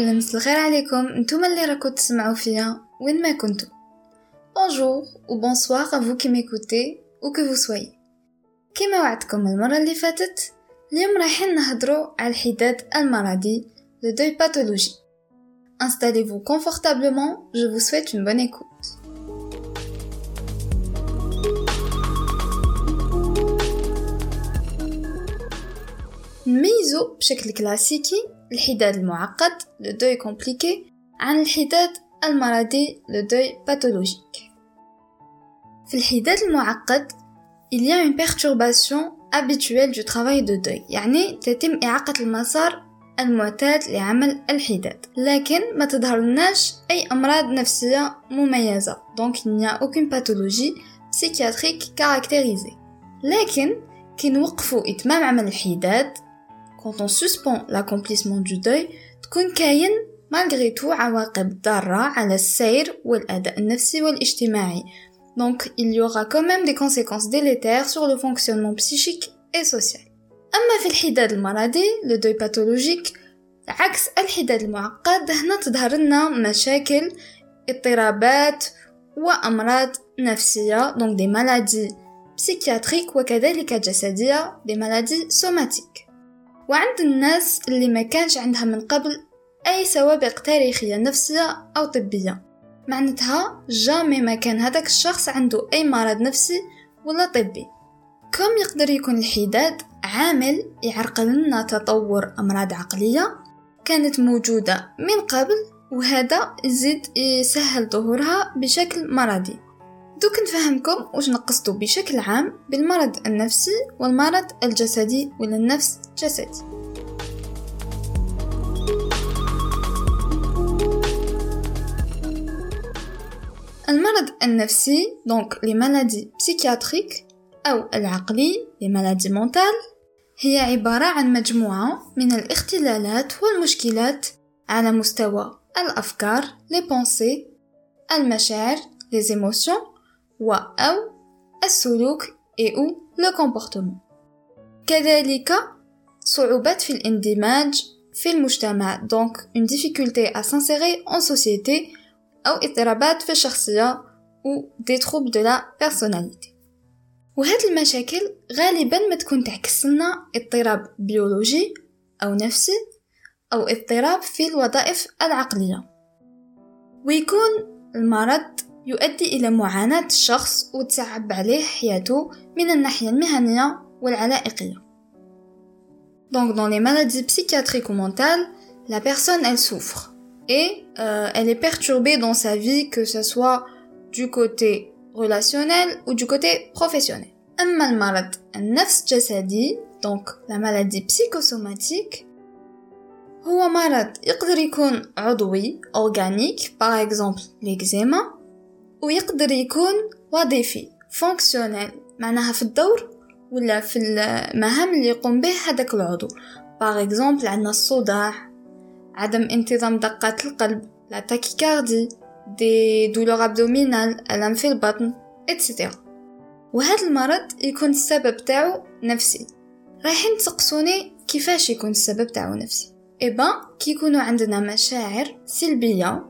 صباح الخير ولا مسا الخير عليكم. نتوما اللي راكو تسمعوا فيا وين ما كنتو. bonjour و bonsoir à vous qui m'écoutez où que vous soyez كيما وعدتكم المرة اللي فاتت اليوم رايحين نهضروا على الحداد المرضي le deuil pathologique Installez-vous confortablement, je vous souhaite une bonne écoute. نميزو بشكل كلاسيكي الحداد المعقد le deuil compliqué عن الحداد المرضي le deuil pathologique في الحداد المعقد il y a une perturbation habituelle du travail de deuil يعني تتم إعاقة المسار المعتاد لعمل الحداد. لكن ما تظهرناش أي أمراض نفسية مميزة donc il n'y a aucune pathologie psychiatrique caractérisée. لكن كي نوقفوا إتمام عمل الحداد quand on suspend l'accomplissement du deuil تكون كاين malgré tout عواقب ضارة على السير والأداء النفسي والاجتماعي. Donc il y aura quand même des conséquences délétères sur le fonctionnement psychique et social. أما في الحداد المرضي لو دوي باثولوجيك عكس الحداد المعقد هنا تظهر لنا مشاكل اضطرابات وأمراض نفسية donc des maladies psychiatriques وكذلك جسدية des maladies somatiques وعند الناس اللي ما كانش عندها من قبل أي سوابق تاريخية نفسية أو طبية. معناتها jamais ما كان هذاك الشخص عنده أي مرض نفسي ولا طبي. كما يقدر يكون الحداد عامل يعرقل لنا تطور أمراض عقلية كانت موجودة من قبل وهذا يزيد يسهل ظهورها بشكل مرضي. دوك نفهمكم واش نقصدو بشكل عام بالمرض النفسي والمرض الجسدي ولا النفس جسدي المرض النفسي donc les maladies psychiatriques أو العقلي les maladies mentales هي عبارة عن مجموعة من الاختلالات والمشكلات على مستوى الأفكار les pensées المشاعر les émotions و أو السلوك et ou le comportement. كذلك صعوبات في الاندماج في المجتمع. Donc une difficulté à s'insérer en société أو اضطرابات في الشخصية ou des troubles de la personnalité. وهاد المشاكل غالبا ما تكون تعكس لنا اضطراب بيولوجي أو نفسي أو اضطراب في الوظائف العقلية. ويكون المرض يؤدي إلى معاناة الشخص وتصعب عليه حياته من الناحية المهنية والعلائقية. Donc dans les maladies psychiatriques ou mentales, la personne elle souffre et euh, elle est perturbée dans sa vie que ce soit du côté relationnel ou du côté professionnel. أما المرض النفس جسدي donc la maladie psychosomatique هو مرض يقدر يكون عضوي organique par exemple l'eczéma ويقدر يكون وظيفي fonctionnel معناها في الدور ولا في المهام اللي يقوم به هذاك العضو. par exemple عندنا الصداع عدم انتظام دقات القلب la tachycardie des douleurs abdominales ألم في البطن اتسيتيرا وهذا المرض يكون السبب تاعو نفسي. رايحين تسقسوني كيفاش يكون السبب تاعو نفسي. إبا كي يكونوا عندنا مشاعر سلبية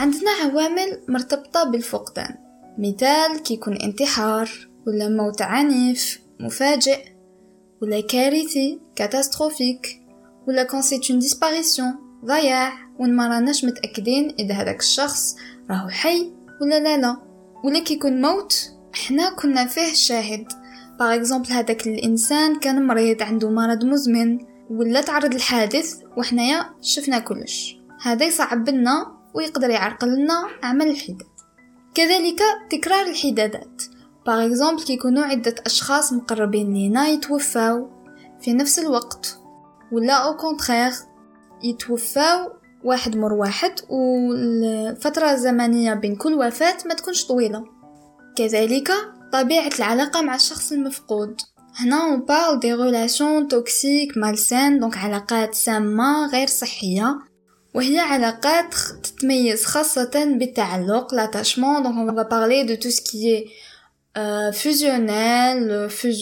عندنا عوامل مرتبطة بالفقدان. مثال كيكون انتحار ولا موت عنيف مفاجئ ولا كارثي catastrophique ولا كون c'est une disparition ضياع وين ما راناش متأكدين إذا هذاك الشخص راهو حي ولا لا لا. ولا كيكون موت إحنا كنا فيه شاهد. par exemple هذاك الإنسان كان مريض عنده مرض مزمن ولا تعرض لحادث وحنايا شفنا كلش. هذا يصعب لنا ويقدر يعرقل لنا عمل الحداد. كذلك تكرار الحدادات. par exemple كيكونوا عدة أشخاص مقربين لينا يتوفاو في نفس الوقت ولا au contraire يتوفاو واحد مور واحد والفترة الزمنية بين كل وفاة ما تكونش طويلة. كذلك طبيعة العلاقة مع الشخص المفقود. هنا on parle des relations toxiques malsaines donc علاقات سامة غير صحية. وهي علاقات تتميز خاصة بالتعلق l'attachement. Donc on va parler de tout ce qui est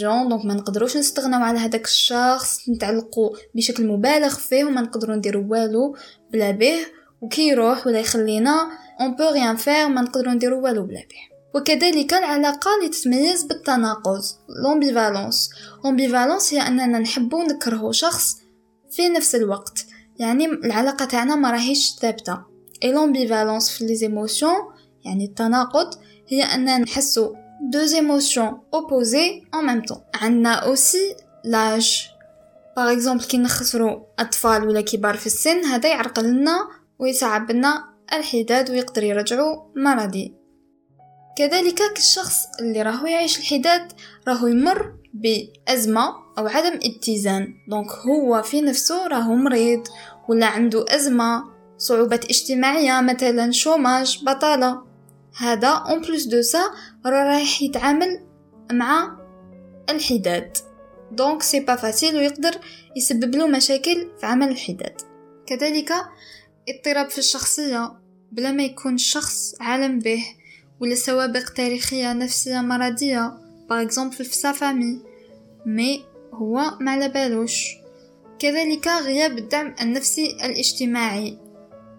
donc ما نقدروش نستغناو على هذاك الشخص نتعلقوا بشكل مبالغ فيه وما نقدروا نديروا والو بلا به. وكي يروح ولا يخلينا on peut rien faire ما نقدروا نديروا والو بلا به. وكذلك العلاقة اللي تتميز بالتناقض l'ambivalence l'ambivalence هي أننا نحبو نكرهو شخص في نفس الوقت. يعني العلاقة تاعنا ما راهيش ثابتة et l'ambivalence في les émotions يعني التناقض هي أننا نحسو deux émotions opposées en même temps. عندنا aussi l'âge. Par exemple كي نخسروا أطفال ولا كبار في السن هذا يعرقل لنا ويصعب لنا الحداد ويقدر يرجعوا مرضي. كذلك كالشخص اللي راهو يعيش الحداد راهو يمر بأزمة أو عدم اتزان. donc هو في نفسه راهو مريض ولا عنده أزمة صعوبة اجتماعية مثلا chômage بطالة. هذا en plus de ça راه رايح يتعامل مع الحداد. donc c'est pas facile ويقدر يسبب له مشاكل في عمل الحداد. كذلك اضطراب في الشخصية. بلا ما يكون الشخص عالم به ولا سوابق تاريخية نفسية مرضية par exemple في sa famille mais هو ما علابالوش كذلك غياب الدعم النفسي الاجتماعي.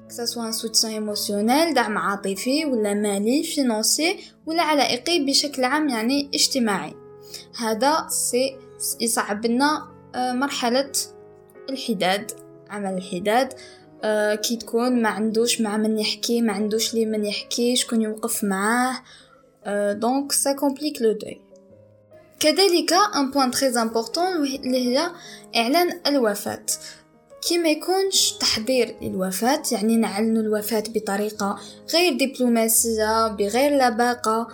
سواء soutien émotionnel دعم عاطفي ولا مالي financier ولا علائقي بشكل عام يعني اجتماعي هذا aussi يصعب لنا مرحلة الحداد عمل الحداد كي تكون ما عندوش مع من يحكي ما عندوش لي من يحكي شكون يوقف معاه donc ça complique le deuil كذلك un point très important اللي هي إعلان الوفاة. كي ما يكونش تحضير للوفاة يعني نعلن الوفاة بطريقة غير دبلوماسية بغير لباقة.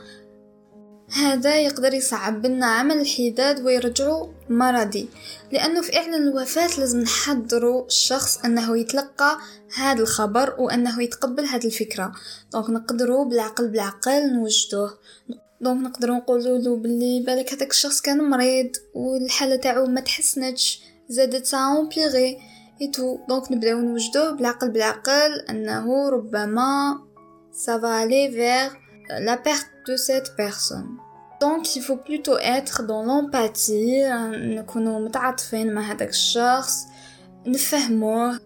هذا يقدر يصعب لنا عمل الحداد ويرجعو مرضي. لأنه في إعلان الوفاة لازم نحضروا الشخص أنه يتلقى هذا الخبر وأنه يتقبل هذه الفكرة. donc نقدروا بالعقل بالعقل نوجدوه. donc نقدروا نقولوا له باللي بالك هذاك الشخص كان مريض والحالة تاعو ما تحسنتش زادت c'est tout. donc نبدأو نوجدوه بالعقل بالعقل أنه ربما va aller vers la perte de cette personne. Donc il faut plutôt être dans l'empathie نكونوا متعاطفين مع هذاك الشخص نفهموه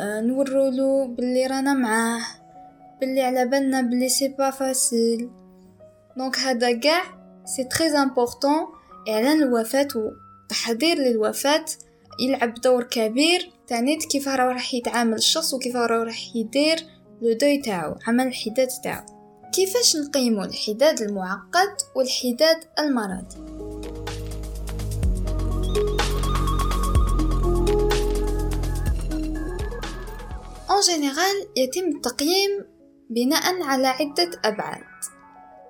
نورولو باللي رانا معاه باللي على بالنا باللي c'est pas facile donc هذا كاع c'est très important اعلان الوفاه وتحضير للوفاه يلعب دور كبير تعنيت كيف راح يتعامل الشخص وكيف راح يدير le deuil تاعو عمل الحداد تاعو كيفاش نقيمو الحداد المعقد والحداد المرضي en général يتم التقييم بناء على عدة أبعاد.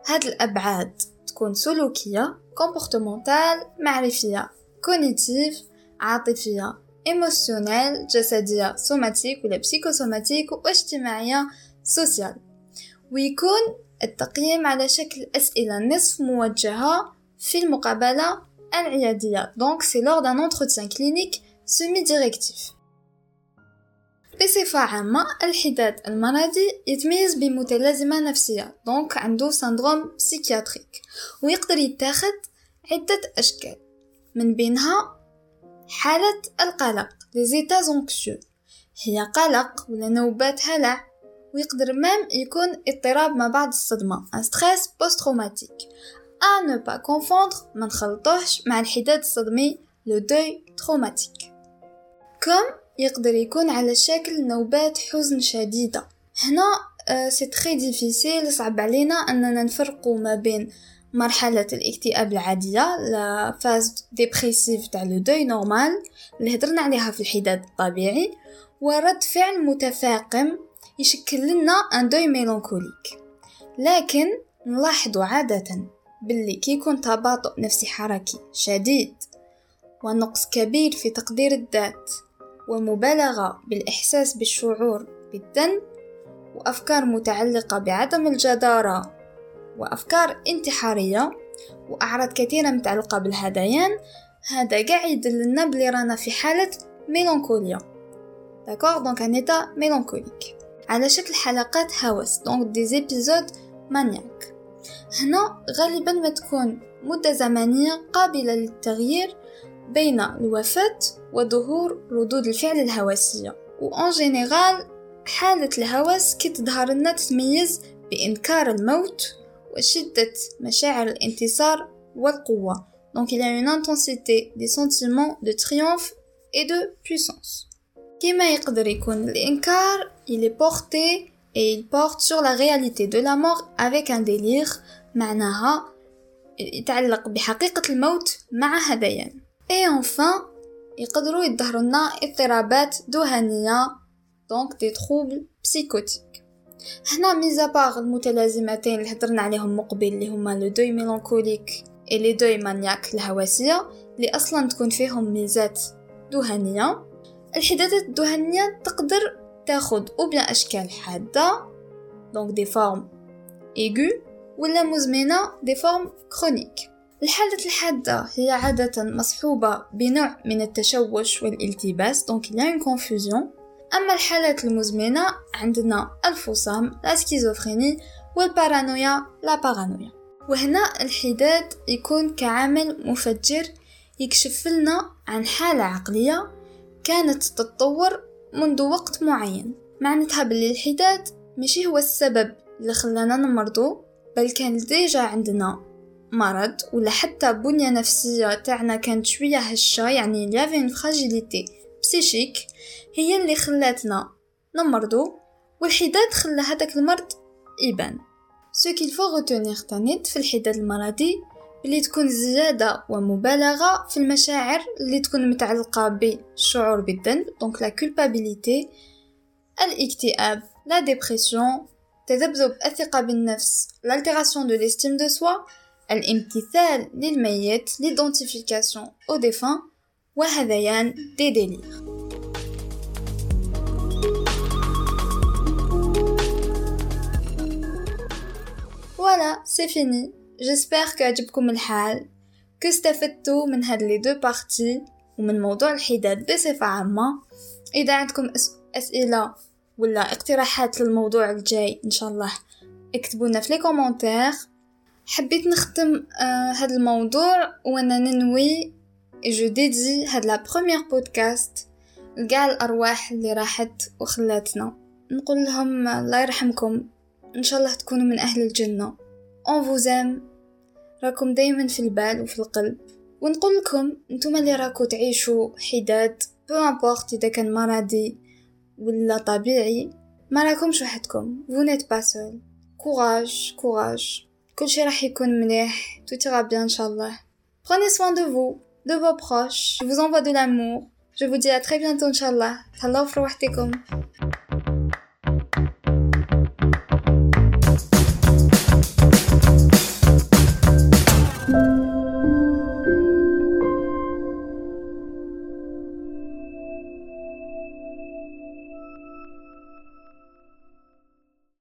هاد الأبعاد تكون سلوكية comportementale معرفية cognitive عاطفية émotionnelle جسدية somatique ولا psychosomatique واجتماعية sociale ويكون التقييم على شكل أسئلة نصف موجهة في المقابلة العيادية. donc c'est lors d'un entretien clinique semi-directif بصفة عامة الحداد المرضي يتميز بمتلازمة نفسية. donc عنده syndrome psychiatrique ويقدر يتاخد عدة أشكال. من بينها حالة القلق les états anxieux هي قلق ولا نوبات هلع. ويقدر même يكون اضطراب ما بعد الصدمة un stress post-traumatique à ne pas confondre ما نخلطوهش مع الحداد الصدمي le deuil traumatique كم يقدر يكون على شكل نوبات حزن شديدة. هنا c'est très difficile صعب علينا أننا نفرقو ما بين مرحلة الاكتئاب العادية la phase dépressive تاع le deuil normal اللي هضرنا عليها في الحداد الطبيعي ورد فعل متفاقم يشكل لنا ان دوي ميلانكوليك. لكن نلاحظ عادة باللي كي يكون تباطؤ نفسي حركي شديد ونقص كبير في تقدير الذات ومبالغة بالإحساس بالشعور بالذنب وأفكار متعلقة بعدم الجدارة وأفكار انتحارية وأعراض كثيرة متعلقة بالهذيان هذا قاع يدلنا بلي رانا في حالة ميلانكوليا. d'accord donc un état mélancolique على شكل حلقات هوس donc des épisodes maniaques هنا غالبا ما تكون مدة زمنية قابلة للتغيير بين الوفاة وظهور ردود الفعل الهوسية. و en général حالة الهوس كي تظهر لنا تتميز بإنكار الموت وشدة مشاعر الانتصار والقوة. Donc il y a une intensité des sentiments de triomphe et de puissance. كما يقدر يكون الإنكار il est porté et il porte sur la réalité de la mort avec un délire معناها يتعلق بحقيقة الموت مع هذيان et enfin يقدروا يظهروا لنا اضطرابات ذهنية donc des troubles psychotiques. هنا mis à part المتلازمتين اللي هضرنا عليهم مقبل اللي هما لو دوي ميلانكوليك اي لي دوي مانياك الهواسية اللي أصلا تكون فيهم ميزات ذهنية الحدادات الذهنية تقدر تاخد ou bien أشكال حادة donc des formes aiguës ولا مزمنة des formes chroniques الحالة الحادة هي عادة مصحوبة بنوع من التشوش والالتباس donc à une confusion. أما الحالات المزمنة عندنا الفصام la schizophrénie والبارانويا la paranoïa وهنا الحداد يكون كعامل مفجر يكشف لنا عن حالة عقلية كانت تتطور منذ وقت معين. معناتها باللي الحداد ماشي هو السبب اللي خلانا نمرضو بل كان déjà عندنا مرض ولا حتى بنية نفسية تاعنا كانت شوية هشة يعني il y avait une fragilité psychique هي اللي خلاتنا نمرضو والحداد خلى هذاك المرض يبان. ce qu'il faut retenir في الحداد المرضي بلي تكون زيادة ومبالغة في المشاعر اللي تكون متعلقة بالشعور بالذنب donc la culpabilité الاكتئاب la dépression تذبذب الثقة بالنفس l'altération de l'estime de soi الامتثال للميت l'identification au défunt وهذيان des délires Voilà, c'est fini. J'espère كعجبكم الحال كو استفدتوا من هاد les deux parties ومن موضوع الحداد بصفة عامة إذا عندكم أسئلة ولا اقتراحات للموضوع الجاي إن شاء الله اكتبونا في les commentaires حبيت نختم آه هاد الموضوع وأنا ننوي je dédie هاد la première podcast لكاع الأرواح اللي راحت وخلاتنا. نقول لهم الله يرحمكم إن شاء الله تكونوا من أهل الجنة. on vous aime راكم دايما في البال وفي القلب. ونقول لكم نتوما اللي راكو تعيشوا حداد peu importe إذا كان مرضي ولا طبيعي ما راكمش وحدكم. Vous n'êtes pas seul. Courage courage. كل شي راح يكون مليح. Tout ira bien inchallah prenez soin de vous de vos proches. Je vous envoie de l'amour. Je vous dis à très bientôt inchallah تهلاو في روحتكم